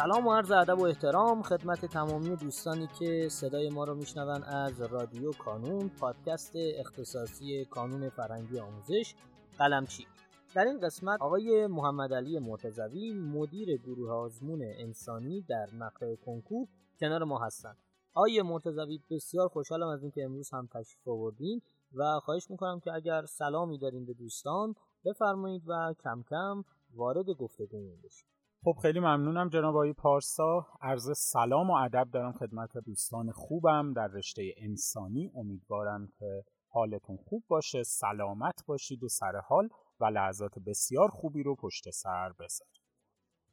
سلام و عرض ادب و احترام خدمت تمامی دوستانی که صدای ما رو میشنون از رادیو کانون پادکست اختصاصی کانون فرنگی آموزش قلمچی در این قسمت آقای محمد علی مرتضوی مدیر گروه آزمون انسانی در مقطع کنکور کنار ما هستند آقای مرتضوی بسیار خوشحالم از اینکه امروز هم تشریف آوردین و خواهش می‌کنم که اگر سلامی دارین به دوستان بفرمایید و کم کم وارد گفتگومون بشید خب خیلی ممنونم جناب آقای پارسا. عرض سلام و ادب دارم خدمت دوستان خوبم در رشته انسانی. امیدوارم که حالتون خوب باشه سلامت باشید و سر حال و لحظات بسیار خوبی رو پشت سر بذارید.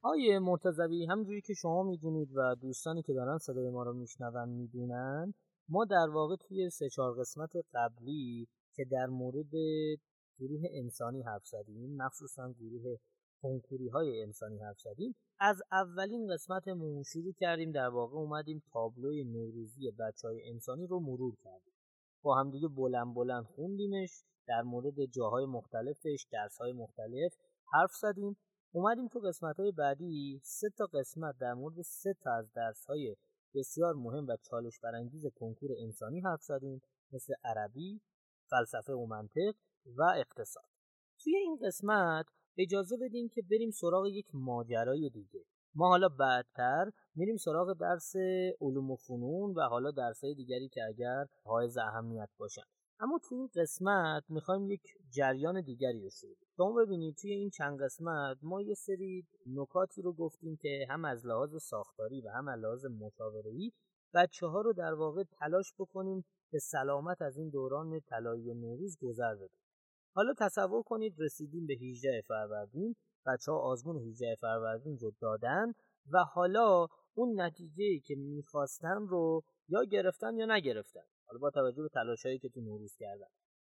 آیه مرتضوی همجوری که شما می‌دونید و دوستانی که دارن صدای ما رو میشنون می‌دونن ما در واقع توی سه چهار قسمت قبلی که در مورد گروه انسانی حرف زدیم مخصوصا گروه کنکوری های انسانی حرف زدیم از اولین قسمتمون شروع کردیم. در واقع اومدیم تابلوی نوروزی بچه های انسانی رو مرور کردیم. با همدیگه بلند بلند خوندیمش در مورد جاهای مختلفش درس های مختلف حرف زدیم. اومدیم تو قسمت های بعدی سه تا قسمت در مورد سه تا از درس های بسیار مهم و چالش برانگیز کنکور انسانی حرف زدیم مثل عربی، فلسفه و منطق و اقتصاد. توی این قسمت اجازه بدیم که بریم سراغ یک ماجرای دیگه. ما حالا بعدتر میریم سراغ درس علوم و فنون و حالا درسهای دیگری که اگر حائز اهمیت باشن. اما توی این قسمت می‌خوایم یک جریان دیگری رو شروع شما ببینید توی این چند قسمت ما یه سری نکاتی رو گفتیم که هم از لحاظ ساختاری و هم از لحاظ مشاوره‌ای بچه ها رو در واقع تلاش بکنیم به سلامت از این دوران طلایی نوروز گذر بدیم حالا تصور کنید رسیدیم به 18 فروردین بچه ها آزمون 18 فروردین رو دادن و حالا اون نتیجه که می‌خواستن رو یا گرفتن یا نگرفتن. حالا با توجه به تلاشایی که تو نوروز کردن.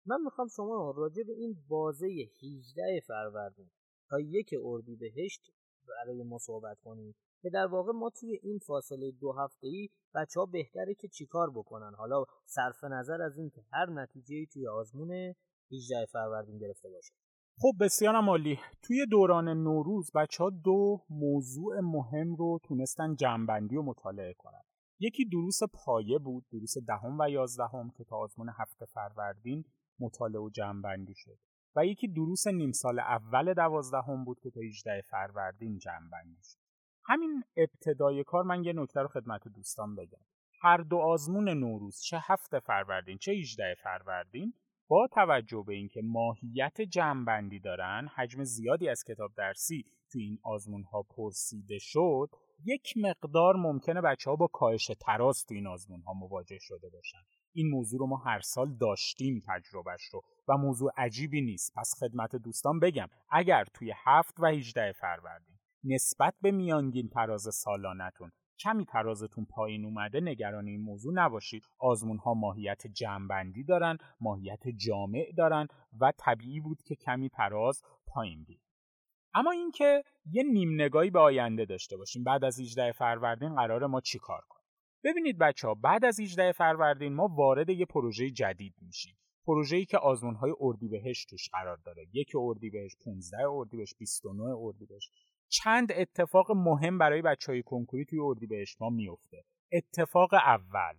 من می‌خوام شما راجع به این بازه 18 فروردین تا یک اردیبهشت برای ما صحبت کنیم که در واقع ما توی این فاصله دو هفته ای بچه ها بهتره که چیکار بکنن. حالا صرف نظر از این که هر نتیجه توی آزمون 18 فروردین گرفته باشه خب بسیار عالی. توی دوران نوروز بچه ها دو موضوع مهم رو تونستن جنبندی و مطالعه کنن. یکی دروس پایه بود دروس دهم و یازدهم که تا آزمون هفته فروردین مطالعه و جمعبندی شد. و یکی دروس نیم سال اول دوازدهم بود که تا 18 فروردین جمعبندی شد. همین ابتدای کار من یه نکته رو خدمت دوستان بگم. هر دو آزمون نوروز چه هفته فروردین چه 18 فروردین با توجه به اینکه ماهیت جمعبندی دارن حجم زیادی از کتاب درسی تو این آزمون ها پرسیده شد یک مقدار ممکنه بچه ها با کاهش تراز تو این آزمون ها مواجه شده باشن. این موضوع رو ما هر سال داشتیم تجربهش رو و موضوع عجیبی نیست. پس خدمت دوستان بگم اگر توی هفت و 18 فروردین نسبت به میانگین تراز سالانتون کمی ترازتون پایین اومده نگران این موضوع نباشید. آزمون ها ماهیت جمعبندی دارن ماهیت جامع دارن و طبیعی بود که کمی تراز پایین بیاد اما اینکه یه نیم نگاهی به آینده داشته باشیم بعد از 18 فروردین قرار ما چیکار کنیم؟ ببینید بچه ها بعد از 18 فروردین ما وارد یه پروژه جدید میشیم. پروژه‌ای که آزمون‌های اردیبهشت توش قرار داره. یک اردیبهشت 15 اردیبهشت 29 اردیبهشت. چند اتفاق مهم برای بچه های کنکوری توی اردیبهشت ما میفته اتفاق اول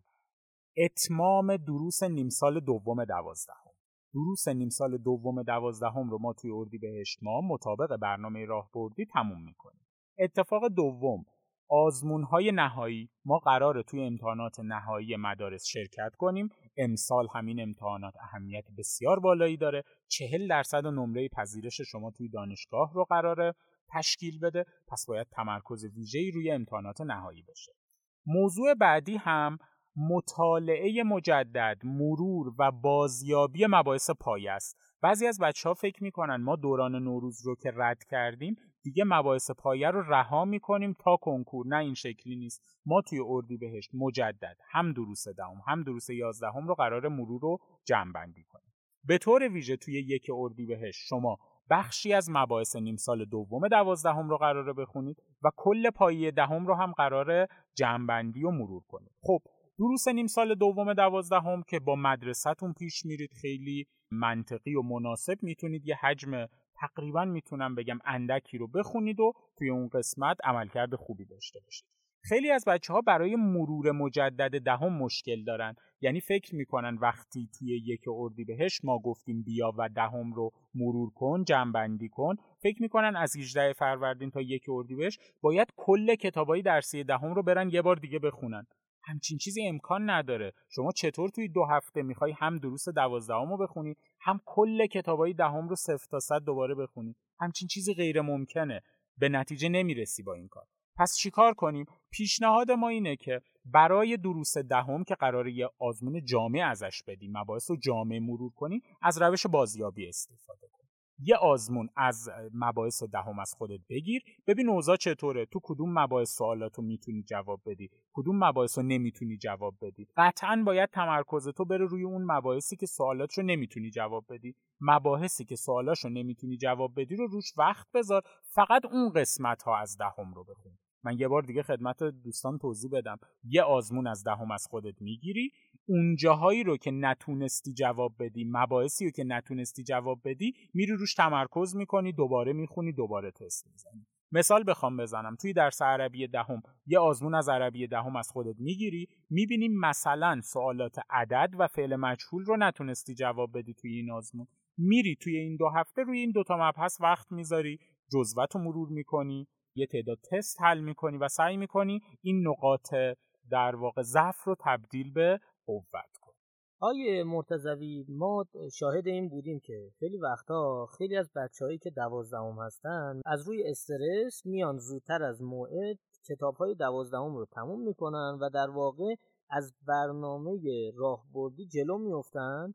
اتمام دروس نیم سال دوم دوازدهم. دروس نیم سال دوم دوازدهم رو ما توی اردیبهشت ما مطابق برنامه راهبردی تموم می‌کنیم. اتفاق دوم آزمون های نهایی. ما قراره توی امتحانات نهایی مدارس شرکت کنیم. امسال همین امتحانات اهمیت بسیار بالایی داره. چهل درصد نمره پذیرش شما توی دانشگاه رو قراره. تشکیل بده پس باید تمرکز ویژه‌ای روی امتحانات نهایی بشه. موضوع بعدی هم مطالعه مجدد مرور و بازیابی مباحث پایه است. بعضی از بچه ها فکر می‌کنن ما دوران نوروز رو که رد کردیم دیگه مباحث پایه رو رها می‌کنیم تا کنکور. نه این شکلی نیست. ما توی اردی بهشت مجدد هم دروس دهم هم دروس یازدهم رو قرار مرور رو جمع بندی کنیم. به طور ویژه توی یک اردی بهشت شما بخشی از مباحث نیم سال دوم دوازدهم رو قراره بخونید و کل پایه دهم رو هم قراره جمعبندی و مرور کنید. خب دروس نیم سال دوم دوازدهم که با مدرسهتون پیش میرید خیلی منطقی و مناسب می‌تونید یه حجم تقریبا می‌تونم بگم اندکی رو بخونید و توی اون قسمت عملکرد خوبی داشته باشید. خیلی از بچه ها برای مرور مجدد دهم مشکل دارن. یعنی فکر می‌کنن وقتی توی یک بهش ما گفتیم بیا و دهم رو مرور کن جنبندی کن. فکر می‌کنن از 18 فروردین تا یک بهش باید کل کتابای درسی دهم رو برن یه بار دیگه بخونن. همچین چیزی امکان نداره. شما چطور توی دو هفته می‌خوای هم دروس دوازدهم رو بخونی هم کل کتابای دهم رو صفر تا صد دوباره بخونی؟ همچین چیزی غیر ممکنه به نتیجه نمی‌رسی با این کار. پس چیکار کنیم؟ پیشنهاد ما اینه که برای دروس دهم که قراره یه آزمون جامع ازش بدیم مباحث رو جامع مرور کنیم از روش بازیابی استفاده کنیم. یه آزمون از مباحث دهم از خودت بگیر. ببین اوضاع چطوره؟ تو کدوم مباحث سوالاتو می‌تونی جواب بدی؟ کدوم مباحث رو نمی‌تونی جواب بدی؟ قطعا باید تمرکز تو بره روی اون مباحثی که سوالاتشو نمی‌تونی جواب بدی. مباحثی که سوالاشو نمی‌تونی جواب بدی رو روش وقت بذار. فقط اون قسمت ها از دهم رو بخون. من یه بار دیگه خدمت دوستان توضیح بدم. یه آزمون از دهم از خودت می‌گیری. اون جاهایی رو که نتونستی جواب بدی مباحثی رو که نتونستی جواب بدی میری روش تمرکز می‌کنی دوباره می‌خونی دوباره تست می‌زنی. مثال بخوام بزنم. توی درس عربی دهم یه آزمون از عربی دهم از خودت می‌گیری. می‌بینی مثلا سوالات عدد و فعل مجهول رو نتونستی جواب بدی توی این آزمون. میری توی این دو هفته روی این دوتا مبحث وقت می‌ذاری. جزوت رو مرور می‌کنی. یه تعداد تست حل می‌کنی و سعی می‌کنی این نقاط در واقع ضعف رو تبدیل به قوت کنی آیه مرتضوی ما شاهد این بودیم که خیلی وقتا خیلی از بچههایی که دوازدهم هستن از روی استرس میان زودتر از موعد کتاب های دوازدهم رو تموم می‌کنن و در واقع از برنامه راهبردی جلو میفتن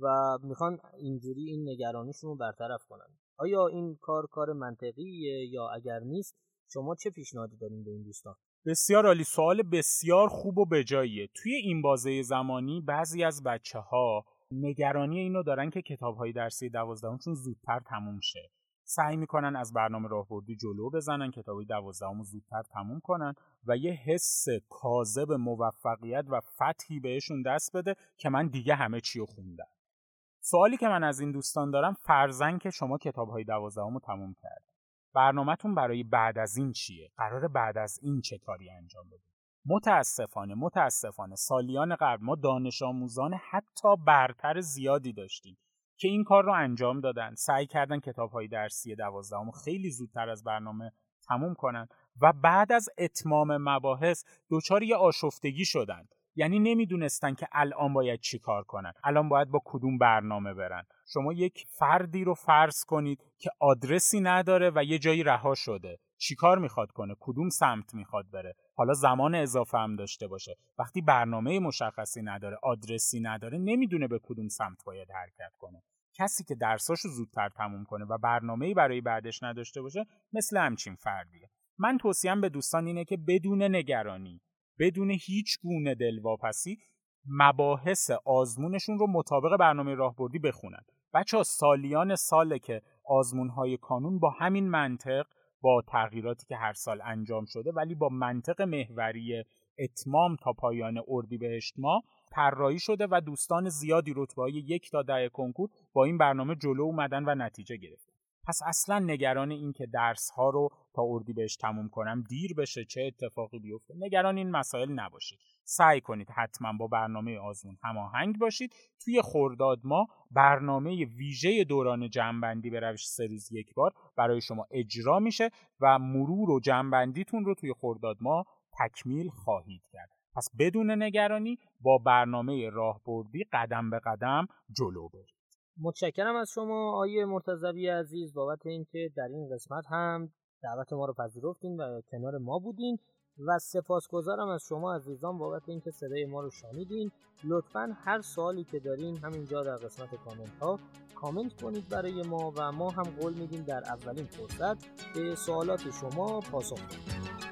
و می‌خوان اینجوری این نگرانیشون رو برطرف کنن. آیا این کار کار منطقیه یا اگر نیست شما چه پیشنهادی دارین به این دوستان؟ بسیار عالی. سوال بسیار خوب و بجاییه. توی این بازه زمانی بعضی از بچه ها نگرانی اینو دارن که کتاب های درسی دوازدهمشون زودتر تموم شه. سعی می‌کنن از برنامه راهبردی جلو بزنن کتابی دوازدهم زودتر تموم کنن و یه حس کاذب موفقیت و فتحی بهشون دست بده که من دیگه همه چی رو خوندم. سوالی که من از این دوستان دارم فرزن که شما کتاب های دوازدهم رو تموم کرد برنامهتون برای بعد از این چیه؟ قرار بعد از این چه کاری انجام بدید؟ متاسفانه متاسفانه سالیان قبل ما دانش آموزان حتی برتر زیادی داشتیم که این کار رو انجام دادن. سعی کردن کتاب های درسی دوازدهم خیلی زودتر از برنامه تموم کنن و بعد از اتمام مباحث دچار یه آشفتگی شدند یعنی نمی‌دونستن که الان باید چی کار کنن. الان باید با کدوم برنامه برن. شما یک فردی رو فرض کنید که آدرسی نداره و یه جایی رها شده. چیکار می‌خواد کنه؟ کدوم سمت می‌خواد بره؟ حالا زمان اضافه هم داشته باشه. وقتی برنامه مشخصی نداره آدرسی نداره نمی‌دونه به کدوم سمت باید حرکت کنه. کسی که درساشو زودتر تموم کنه و برنامه‌ای برای بعدش نداشته باشه مثل همچین فردیه. من توصیم به دوستان اینه که بدون نگرانی بدون هیچ گونه دلواپسی مباحث آزمونشون رو مطابق برنامه راهبردی بخونن. بچه ها سالیان ساله که آزمون های کانون با همین منطق با تغییراتی که هر سال انجام شده ولی با منطق محوری اتمام تا پایان اردیبهشت ماه طراحی شده و دوستان زیادی رتبه یک تا ده کنکور با این برنامه جلو اومدن و نتیجه گرفتن. پس اصلا نگران این که درس ها رو تا اردی بهش تموم کنم دیر بشه چه اتفاقی بیفته. نگران این مسائل نباشید. سعی کنید حتما با برنامه آزمون هماهنگ باشید. توی خورداد ما برنامه ویژه دوران جنبندی به روش سه یک بار برای شما اجرا میشه و مرور و جنبندیتون رو توی خورداد ما تکمیل خواهید کرد. پس بدون نگرانی با برنامه راهبردی قدم به قدم جلو برید. متشکرم از شما آیه مرتضوی عزیز بابت اینکه در این قسمت هم دعوت ما رو پذیرفتین و کنار ما بودین و سپاسگزارم از شما عزیزان بابت اینکه صدای ما رو شنیدین. لطفا هر سوالی که دارین همینجا در قسمت کامنت ها کامنت کنید برای ما و ما هم قول میدیم در اولین فرصت به سوالات شما پاسخ بدیم.